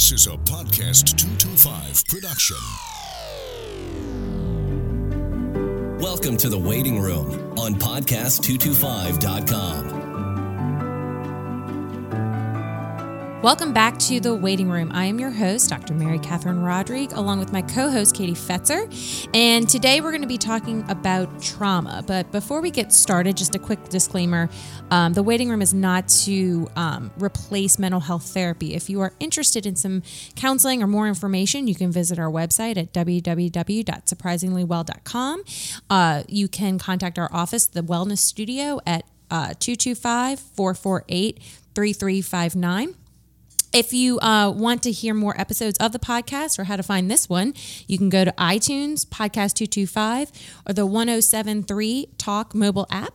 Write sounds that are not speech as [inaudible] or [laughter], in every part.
This is a Podcast 225 production. Welcome to the waiting room on podcast225.com. Welcome back to the waiting room. I am your host, Dr. Mary Catherine Rodrigue, along with my co host, Katie Fetzer. And today we're going to be talking about trauma. But before we get started, just a quick disclaimer um, the waiting room is not to um, replace mental health therapy. If you are interested in some counseling or more information, you can visit our website at www.surprisinglywell.com. Uh, you can contact our office, the Wellness Studio, at uh, 225 448 3359. If you uh, want to hear more episodes of the podcast or how to find this one, you can go to iTunes, Podcast 225, or the 1073 Talk mobile app.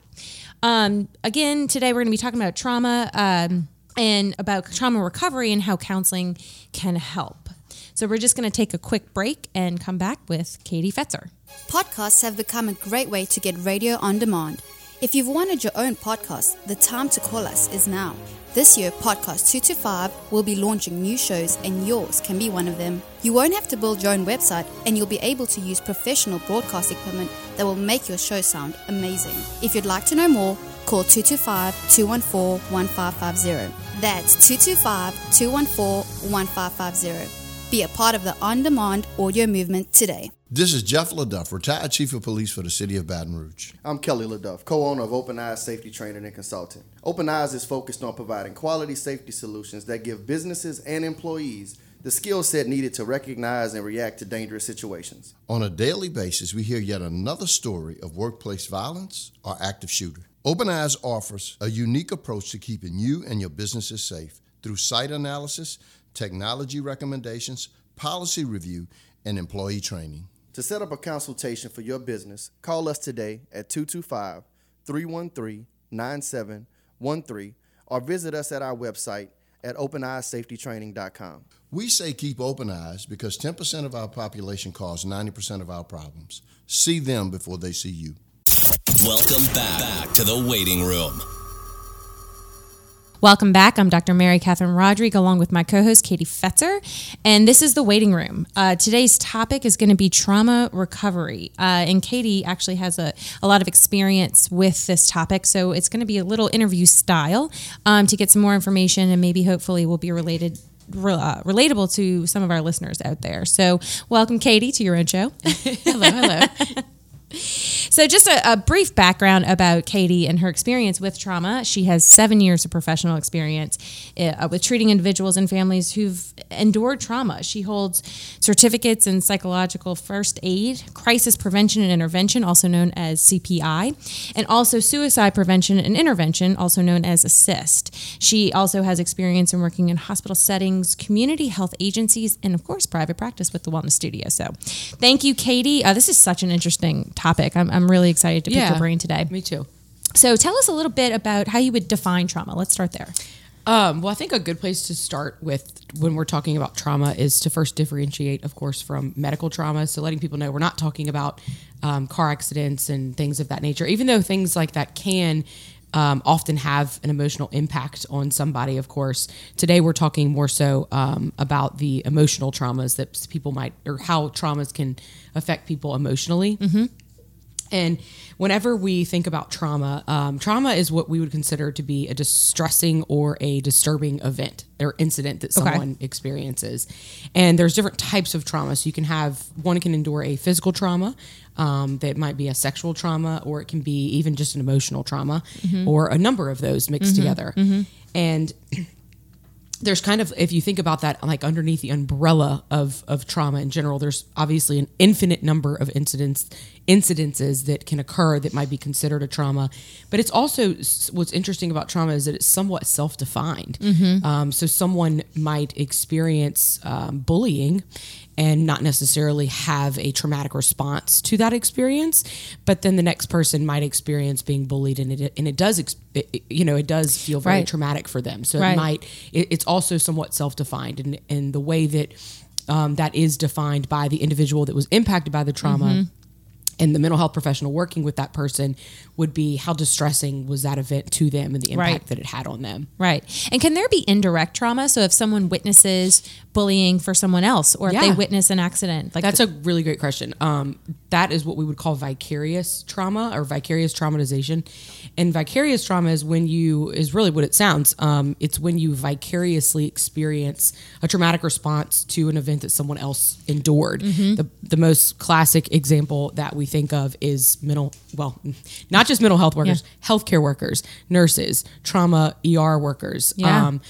Um, again, today we're going to be talking about trauma um, and about trauma recovery and how counseling can help. So we're just going to take a quick break and come back with Katie Fetzer. Podcasts have become a great way to get radio on demand. If you've wanted your own podcast, the time to call us is now. This year, Podcast 225 will be launching new shows, and yours can be one of them. You won't have to build your own website, and you'll be able to use professional broadcast equipment that will make your show sound amazing. If you'd like to know more, call 225 214 1550. That's 225 214 1550. Be a part of the on demand audio movement today. This is Jeff LeDuff, retired chief of police for the city of Baton Rouge. I'm Kelly LeDuff, co-owner of Open Eyes Safety Training and Consulting. Open Eyes is focused on providing quality safety solutions that give businesses and employees the skill set needed to recognize and react to dangerous situations. On a daily basis, we hear yet another story of workplace violence or active shooter. Open Eyes offers a unique approach to keeping you and your businesses safe through site analysis, technology recommendations, policy review, and employee training. To set up a consultation for your business, call us today at 225 313 9713 or visit us at our website at openeyesafetytraining.com. We say keep open eyes because 10% of our population cause 90% of our problems. See them before they see you. Welcome back, back to the waiting room. Welcome back. I'm Dr. Mary Catherine Rodrigue, along with my co host, Katie Fetzer. And this is The Waiting Room. Uh, today's topic is going to be trauma recovery. Uh, and Katie actually has a, a lot of experience with this topic. So it's going to be a little interview style um, to get some more information and maybe hopefully will be related uh, relatable to some of our listeners out there. So, welcome, Katie, to your own show. [laughs] hello, hello. [laughs] So, just a, a, brief background about Katie and her experience with trauma. She has seven years of professional experience uh, with treating individuals and families who've endured trauma. She holds certificates in psychological first aid, crisis prevention and intervention, also known as CPI, and also suicide prevention and intervention, also known as ASSIST. She also has experience in working in hospital settings, community health agencies, and of course, private practice with the Wellness Studio. So, thank you, Katie. Uh, this is such an interesting topic. I'm, I'm really excited to pick yeah, your brain today. Me too. So tell us a little bit about how you would define trauma. Let's start there. Um, well, I think a good place to start with when we're talking about trauma is to first differentiate, of course, from medical trauma. So letting people know we're not talking about um, car accidents and things of that nature, even though things like that can um, often have an emotional impact on somebody, of course. Today, we're talking more so um, about the emotional traumas that people might, or how traumas can affect people emotionally. Mm-hmm. And whenever we think about trauma, um, trauma is what we would consider to be a distressing or a disturbing event or incident that someone okay. experiences. And there's different types of trauma. So you can have one can endure a physical trauma um, that might be a sexual trauma, or it can be even just an emotional trauma, mm-hmm. or a number of those mixed mm-hmm. together. Mm-hmm. And there's kind of if you think about that like underneath the umbrella of of trauma in general there's obviously an infinite number of incidents incidences that can occur that might be considered a trauma but it's also what's interesting about trauma is that it's somewhat self-defined mm-hmm. um, so someone might experience um, bullying and not necessarily have a traumatic response to that experience but then the next person might experience being bullied and it and it does it, you know it does feel very right. traumatic for them so right. it might it, it's also somewhat self-defined and in the way that um, that is defined by the individual that was impacted by the trauma mm-hmm and the mental health professional working with that person would be how distressing was that event to them and the impact Right. that it had on them. Right. And can there be indirect trauma? So if someone witnesses bullying for someone else or if they witness an accident, like That's a really great question. Um, that is what we would call vicarious trauma or vicarious traumatization. And vicarious trauma is when you is really what it sounds. Um, it's when you vicariously experience a traumatic response to an event that someone else endured. The the most classic example that we think of is mental well, not just mental health workers, healthcare workers, nurses, trauma ER workers. Yeah. Um,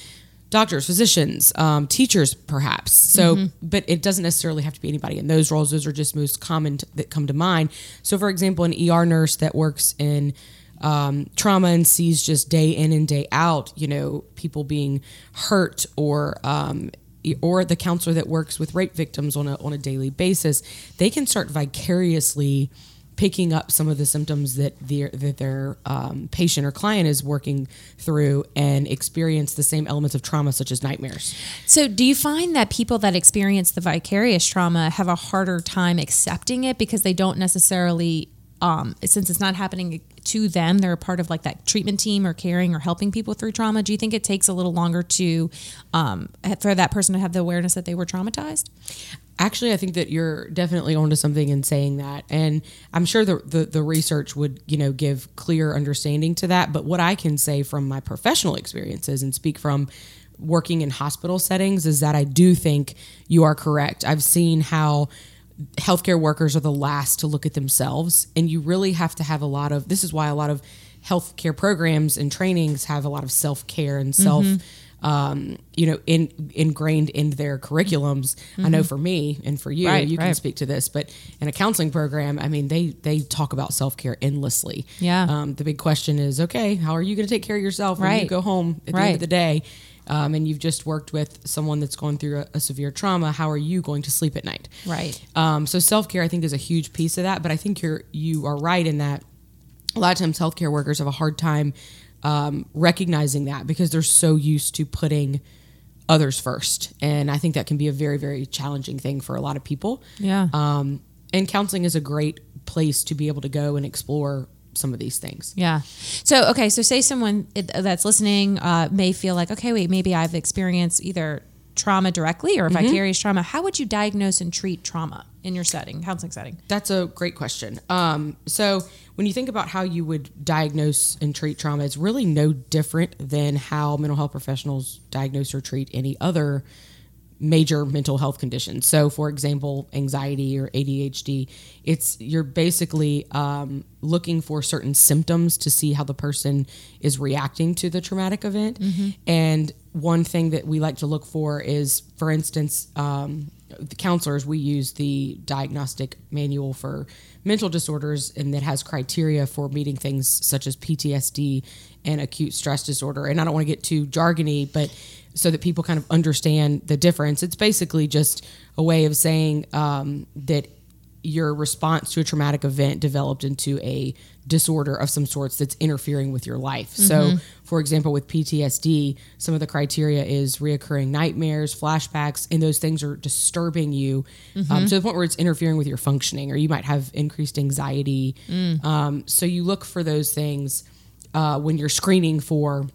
doctors, physicians, um, teachers, perhaps. So, Mm-hmm. but it doesn't necessarily have to be anybody in those roles. Those are just most common t- that come to mind. So, for example, an ER nurse that works in um, trauma and sees just day in and day out, you know, people being hurt or um, or the counselor that works with rape victims on a on a daily basis, they can start vicariously picking up some of the symptoms that their that their um, patient or client is working through and experience the same elements of trauma such as nightmares. So, do you find that people that experience the vicarious trauma have a harder time accepting it because they don't necessarily, um, since it's not happening to them, they're a part of like that treatment team or caring or helping people through trauma? Do you think it takes a little longer to, um, for that person to have the awareness that they were traumatized? Actually, I think that you're definitely onto something in saying that, and I'm sure the, the the research would you know give clear understanding to that. But what I can say from my professional experiences and speak from working in hospital settings is that I do think you are correct. I've seen how healthcare workers are the last to look at themselves, and you really have to have a lot of. This is why a lot of healthcare programs and trainings have a lot of self care and self um, you know, in ingrained in their curriculums. I know for me and for you, Right, you can speak to this, but in a counseling program, I mean, they they talk about self care endlessly. Yeah. Um, the big question is, okay, how are you going to take care of yourself when you Right. go home at the end of the day? Um, and you've just worked with someone that's going through a, a severe trauma. How are you going to sleep at night? Right. Um, so self care, I think, is a huge piece of that. But I think you're you are right in that a lot of times healthcare workers have a hard time um, recognizing that because they're so used to putting others first, and I think that can be a very very challenging thing for a lot of people. Yeah. Um, and counseling is a great place to be able to go and explore some of these things. Yeah. So okay, so say someone that's listening uh, may feel like, okay, wait, maybe I've experienced either trauma directly or vicarious trauma. How would you diagnose and treat trauma in your setting, counseling setting? That's a great question. Um, so when you think about how you would diagnose and treat trauma, it's really no different than how mental health professionals diagnose or treat any other major mental health conditions. So, for example, anxiety or ADHD, it's you're basically um, looking for certain symptoms to see how the person is reacting to the traumatic event. And one thing that we like to look for is, for instance, um, the counselors we use the diagnostic manual for mental disorders and that has criteria for meeting things such as PTSD and acute stress disorder and I don't want to get too jargony but so that people kind of understand the difference it's basically just a way of saying um, that your response to a traumatic event developed into a disorder of some sorts that's interfering with your life. So, for example, with PTSD, some of the criteria is reoccurring nightmares, flashbacks, and those things are disturbing you um, to the point where it's interfering with your functioning, or you might have increased anxiety. Um, so, you look for those things uh, when you're screening for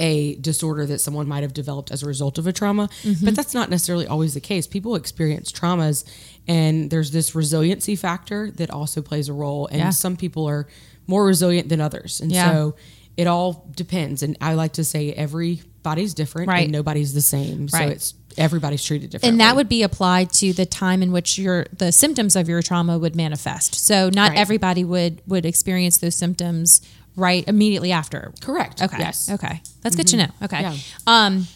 a disorder that someone might have developed as a result of a trauma, Mm-hmm. but that's not necessarily always the case. People experience traumas, and there's this resiliency factor that also plays a role. And Yeah. some people are more resilient than others, and Yeah. so it all depends. And I like to say everybody's different, Right. and nobody's the same. So it's everybody's treated differently. And that would be applied to the time in which your the symptoms of your trauma would manifest. So not Right. everybody would would experience those symptoms right immediately after. correct. Okay. Yes. Mm-hmm. Okay. That's good to know. Okay. Yeah. Um,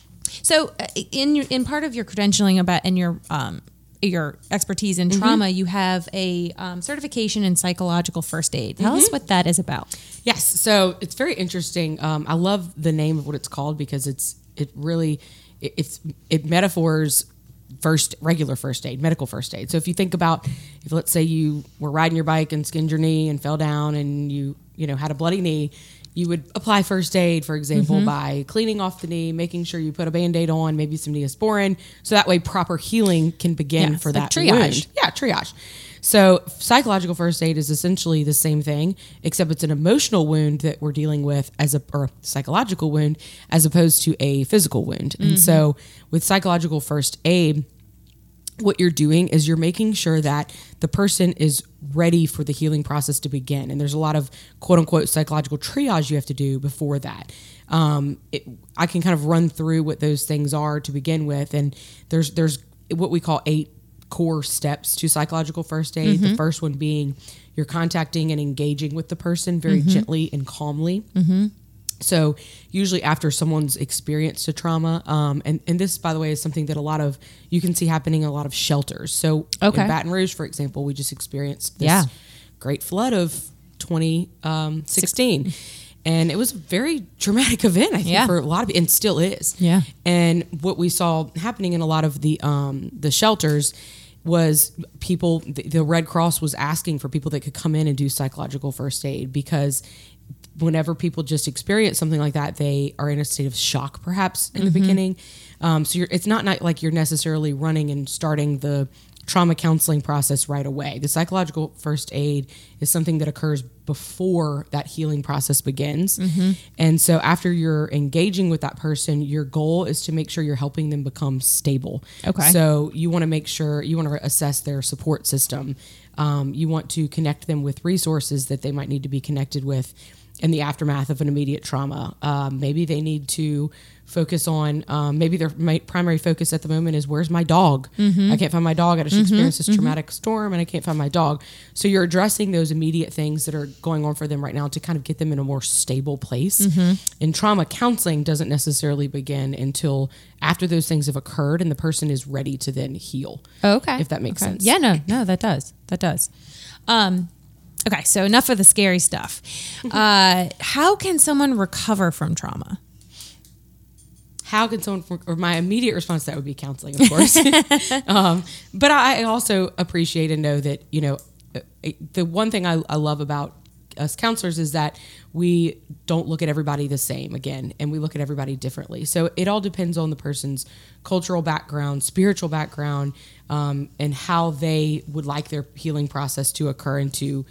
so uh, in your, in part of your credentialing about and your um, your expertise Mm-hmm. in trauma, you have a um, certification in psychological first aid. Tell Mm-hmm. us what that is about. Yes, so it's very interesting. Um, I love the name of what it's called because it's it really it, it's it metaphors first regular first aid, medical first aid. So if you think about if let's say you were riding your bike and skinned your knee and fell down and you you know had a bloody knee, you would apply first aid, for example, Mm-hmm. by cleaning off the knee, making sure you put a band-aid on, maybe some neosporin, so that way proper healing can begin Yeah, for like that triage. wound. Yeah, triage. So psychological first aid is essentially the same thing, except it's an emotional wound that we're dealing with as a or psychological wound as opposed to a physical wound. And so with psychological first aid, what you're doing is you're making sure that the person is ready for the healing process to begin. And there's a lot of quote unquote psychological triage you have to do before that. Um, it, I can kind of run through what those things are to begin with. And there's, there's what we call eight core steps to psychological first aid. The first one being you're contacting and engaging with the person very gently and calmly. So usually after someone's experienced a trauma, um, and and this by the way is something that a lot of you can see happening in a lot of shelters. So Okay. in Baton Rouge, for example, we just experienced this Yeah. great flood of 2016. And it was a very traumatic [laughs] event, I think, Yeah. for a lot of, and still is. Yeah. And what we saw happening in a lot of the um, the shelters was people. The, Red Cross was asking for people that could come in and do psychological first aid because whenever people just experience something like that, they are in a state of shock, perhaps in the beginning. Um, so you're, it's not, not like you're necessarily running and starting the trauma counseling process right away. The psychological first aid is something that occurs before that healing process begins. And so after you're engaging with that person, your goal is to make sure you're helping them become stable. Okay. So you want to make sure you want to assess their support system. Um, you want to connect them with resources that they might need to be connected with in the aftermath of an immediate trauma. Um, maybe they need to focus on, um, maybe their my primary focus at the moment is where's my dog? I can't find my dog. I just experienced this traumatic storm and I can't find my dog. So you're addressing those immediate things that are going on for them right now to kind of get them in a more stable place. And trauma counseling doesn't necessarily begin until after those things have occurred and the person is ready to then heal. Oh, okay. If that makes Okay. sense. Yeah, no, no, that does. That does. Um, okay, so enough of the scary stuff. [laughs] Uh, how can someone recover from trauma? how can someone or my immediate response to that would be counseling of course [laughs] um, but i also appreciate and know that you know uh, the one thing I, I love about us counselors is that we don't look at everybody the same again and we look at everybody differently so it all depends on the person's cultural background spiritual background um, and how they would like their healing process to occur and to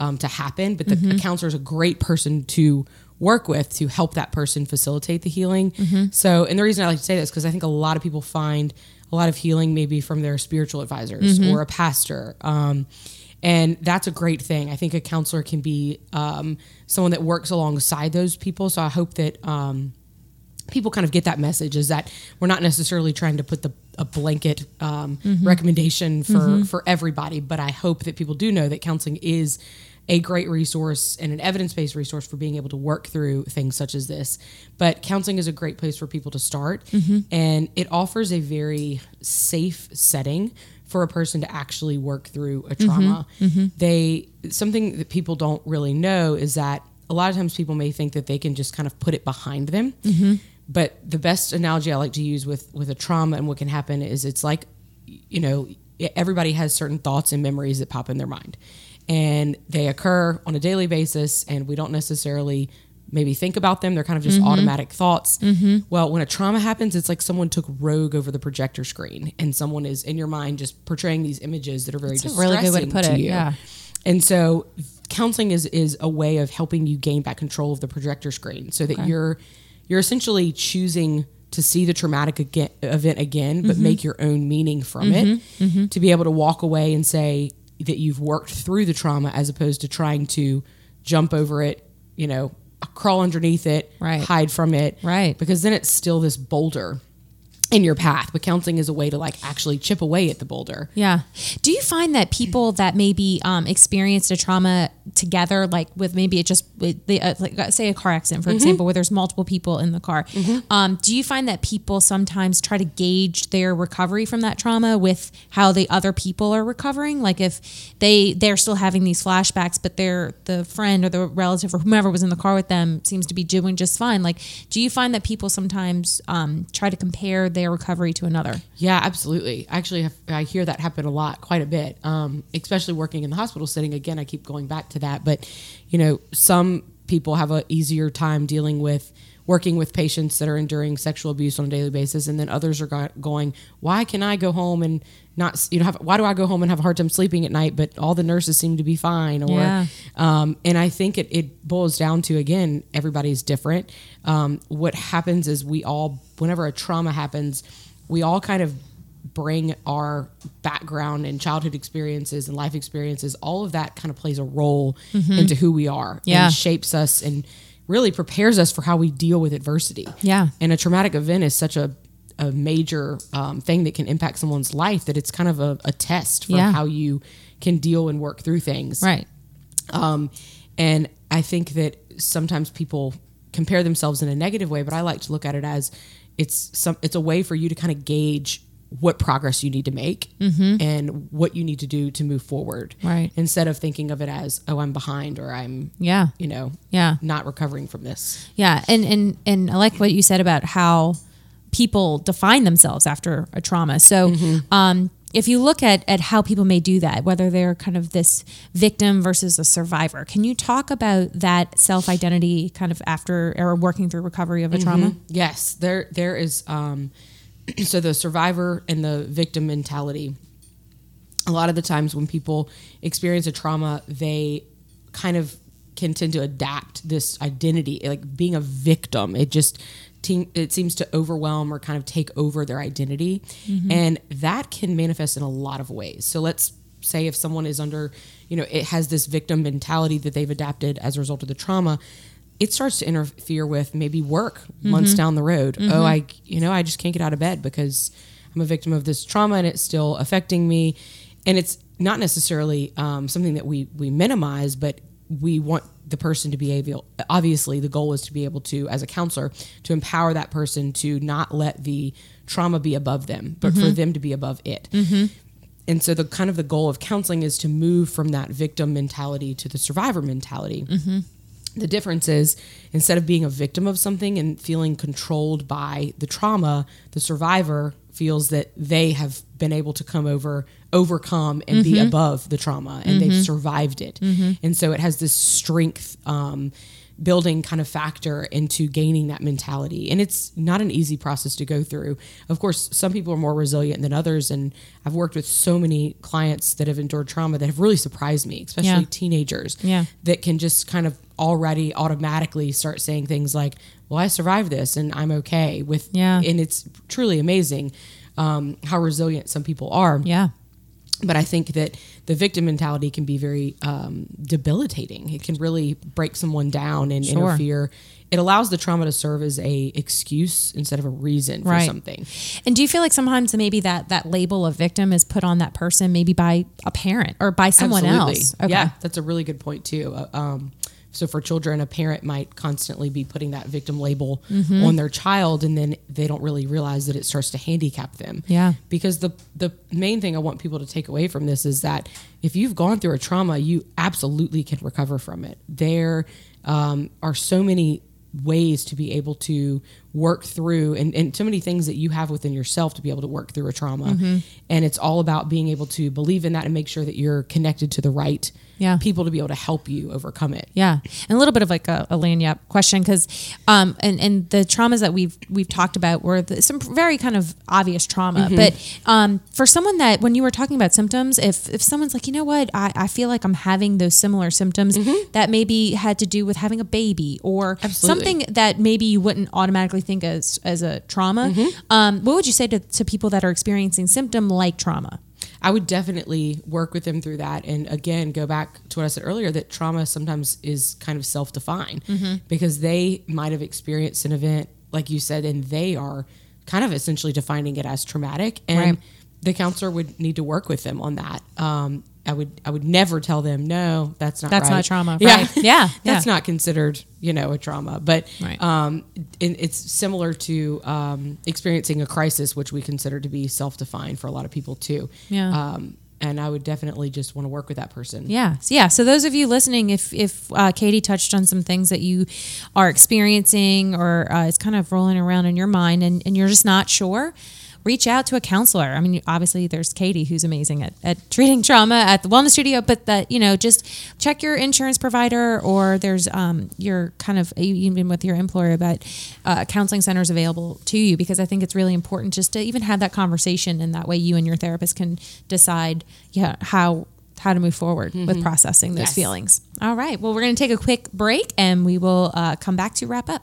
um, to happen but the a counselor is a great person to work with to help that person facilitate the healing. So, and the reason I like to say this because I think a lot of people find a lot of healing maybe from their spiritual advisors or a pastor. Um, and that's a great thing. I think a counselor can be um, someone that works alongside those people. So I hope that um, people kind of get that message is that we're not necessarily trying to put the a blanket um, mm-hmm. recommendation for mm-hmm. for everybody, but I hope that people do know that counseling is a great resource and an evidence-based resource for being able to work through things such as this. But counseling is a great place for people to start mm-hmm. and it offers a very safe setting for a person to actually work through a trauma. They something that people don't really know is that a lot of times people may think that they can just kind of put it behind them. But the best analogy I like to use with with a trauma and what can happen is it's like, you know, everybody has certain thoughts and memories that pop in their mind, and they occur on a daily basis, and we don't necessarily maybe think about them. They're kind of just mm-hmm. automatic thoughts. Mm-hmm. Well, when a trauma happens, it's like someone took rogue over the projector screen, and someone is in your mind just portraying these images that are very That's distressing really good way to put it, you. yeah. And so counseling is is a way of helping you gain back control of the projector screen so that you're you're essentially choosing to see the traumatic again, event again but mm-hmm. make your own meaning from it mm-hmm. Mm-hmm. to be able to walk away and say that you've worked through the trauma as opposed to trying to jump over it, you know, crawl underneath it, Right. hide from it. Right. Because then it's still this boulder in your path. But counseling is a way to like actually chip away at the boulder. Yeah. Do you find that people that maybe um, experienced a trauma together, like with maybe it just uh, like uh, say a car accident, for example, where there's multiple people in the car, um, do you find that people sometimes try to gauge their recovery from that trauma with how the other people are recovering? Like if they they're still having these flashbacks, but their the friend or the relative or whomever was in the car with them seems to be doing just fine. Like, do you find that people sometimes um, try to compare their recovery to another? Yeah, absolutely. Actually, I hear that happen a lot, quite a bit, um, especially working in the hospital setting. Again, I keep going back to that, but you know, some people have a easier time dealing with working with patients that are enduring sexual abuse on a daily basis, and then others are going, "Why can I go home and not, you know, have, why do I go home and have a hard time sleeping at night, but all the nurses seem to be fine?" Or, Yeah. um, and I think it, it boils down to again, everybody's different. Um, what happens is we all, whenever a trauma happens, we all kind of bring our background and childhood experiences and life experiences, all of that kind of plays a role into who we are Mm-hmm. Yeah. and shapes us and really prepares us for how we deal with adversity. Yeah. And a traumatic event is such a, a major um, thing that can impact someone's life that it's kind of a, a test for Yeah. how you can deal and work through things. Right. Um, and I think that sometimes people compare themselves in a negative way, but I like to look at it as it's some it's a way for you to kind of gauge what progress you need to make and what you need to do to move forward. Mm-hmm. Right. Instead of thinking of it as, oh, I'm behind or I'm Yeah. you know, Yeah. not recovering from this. Yeah, and and and I like what you said about how people define themselves after a trauma. So, um, if you look at at how people may do that, whether they're kind of this victim versus a survivor, can you talk about that self identity kind of after or working through recovery of a trauma? Yes, there there is um [clears throat] so the survivor and the victim mentality. A lot of the times when people experience a trauma, they kind of can tend to adapt this identity, like being a victim. It just te- it seems to overwhelm or kind of take over their identity, mm-hmm. and that can manifest in a lot of ways. So let's say if someone is under, you know, it has this victim mentality that they've adapted as a result of the trauma, it starts to interfere with maybe work mm-hmm. months down the road. Mm-hmm. Oh, I, you know, I just can't get out of bed because I'm a victim of this trauma and it's still affecting me. And it's not necessarily um, something that we we minimize, but we want the person to be able. Obviously, the goal is to be able to, as a counselor, to empower that person to not let the trauma be above them, but for mm-hmm. them to be above it. Mm-hmm. And so the kind of the goal of counseling is to move from that victim mentality to the survivor mentality. Mm-hmm. The difference is instead of being a victim of something and feeling controlled by the trauma, the survivor feels that they have been able to come over, overcome, and be mm-hmm. above the trauma, and mm-hmm. they've survived it. Mm-hmm. And so it has this strength um, building kind of factor into gaining that mentality. And it's not an easy process to go through. Of course, some people are more resilient than others, and I've worked with so many clients that have endured trauma that have really surprised me, especially Yeah. teenagers Yeah. that can just kind of already automatically start saying things like, "Well, I survived this and I'm okay with." Yeah. and it's truly amazing um, how resilient some people are. Yeah. But I think that the victim mentality can be very um, debilitating. It can really break someone down and Sure. interfere. It allows the trauma to serve as a excuse instead of a reason for Right. something. And do you feel like sometimes maybe that that label of victim is put on that person maybe by a parent or by someone Absolutely. else? Okay. Yeah, that's a really good point too. Uh, um, so for children, a parent might constantly be putting that victim label Mm-hmm. on their child, and then they don't really realize that it starts to handicap them. Yeah. Because the the main thing I want people to take away from this is that if you've gone through a trauma, you absolutely can recover from it. There um, are so many ways to be able to work through and, and so many things that you have within yourself to be able to work through a trauma Mm-hmm. and it's all about being able to believe in that and make sure that you're connected to the right Yeah. people to be able to help you overcome it Yeah, and a little bit of like a, a lagniappe question because, um, and and the traumas that we've we've talked about were the, some very kind of obvious trauma. But um, for someone that when you were talking about symptoms, if if someone's like, you know what, I, I feel like I'm having those similar symptoms that maybe had to do with having a baby or Absolutely. Something that maybe you wouldn't automatically think as as a trauma. Um, what would you say to, to people that are experiencing symptom like trauma? I would definitely work with them through that. And again, go back to what I said earlier that trauma sometimes is kind of self defined Mm-hmm. because they might have experienced an event, like you said, and they are kind of essentially defining it as traumatic. And Right. the counselor would need to work with them on that. Um, I would I would never tell them no that's not That's right. not trauma, yeah right. Yeah, [laughs] that's yeah. not considered you know a trauma but Right. um, it, it's similar to um, experiencing a crisis which we consider to be self-defined for a lot of people too Yeah. um, and I would definitely just want to work with that person. Yeah, yeah. So those of you listening, if if uh, Katie touched on some things that you are experiencing or uh, is kind of rolling around in your mind, and, and you're just not sure, reach out to a counselor. I mean, obviously there's Katie who's amazing at, at treating trauma at the wellness studio, but that, you know, just check your insurance provider or there's um, your kind of even with your employer about uh, counseling centers available to you because I think it's really important just to even have that conversation and that way you and your therapist can decide yeah how how to move forward with processing those Yes. feelings. All right. Well, we're going to take a quick break and we will uh, come back to wrap up.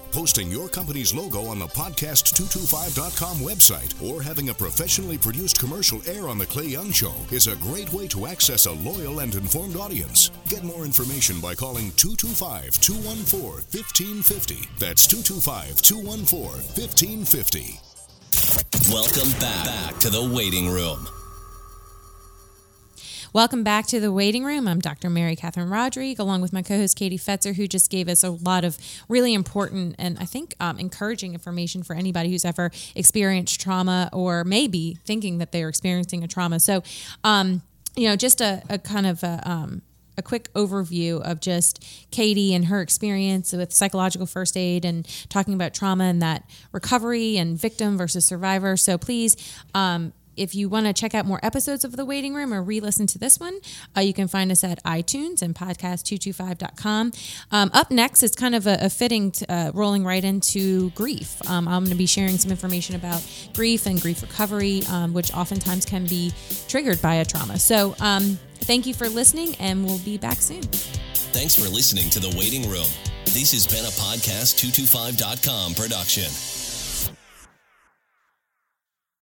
Posting your company's logo on the podcast225.com website or having a professionally produced commercial air on The Clay Young Show is a great way to access a loyal and informed audience. Get more information by calling 225 214 1550. That's 225 214 1550. Welcome back, back to the waiting room. Welcome back to the waiting room. I'm Dr. Mary Catherine Rodrigue, along with my co-host Katie Fetzer, who just gave us a lot of really important and I think um, encouraging information for anybody who's ever experienced trauma or maybe thinking that they are experiencing a trauma. So, um, you know, just a, a kind of a, um, a quick overview of just Katie and her experience with psychological first aid and talking about trauma and that recovery and victim versus survivor. So please, um, if you want to check out more episodes of The Waiting Room or re listen to this one, uh, you can find us at iTunes and podcast225.com. Um, up next is kind of a, a fitting, t- uh, rolling right into grief. Um, I'm going to be sharing some information about grief and grief recovery, um, which oftentimes can be triggered by a trauma. So, um, thank you for listening, and we'll be back soon. Thanks for listening to The Waiting Room. This has been a podcast225.com production.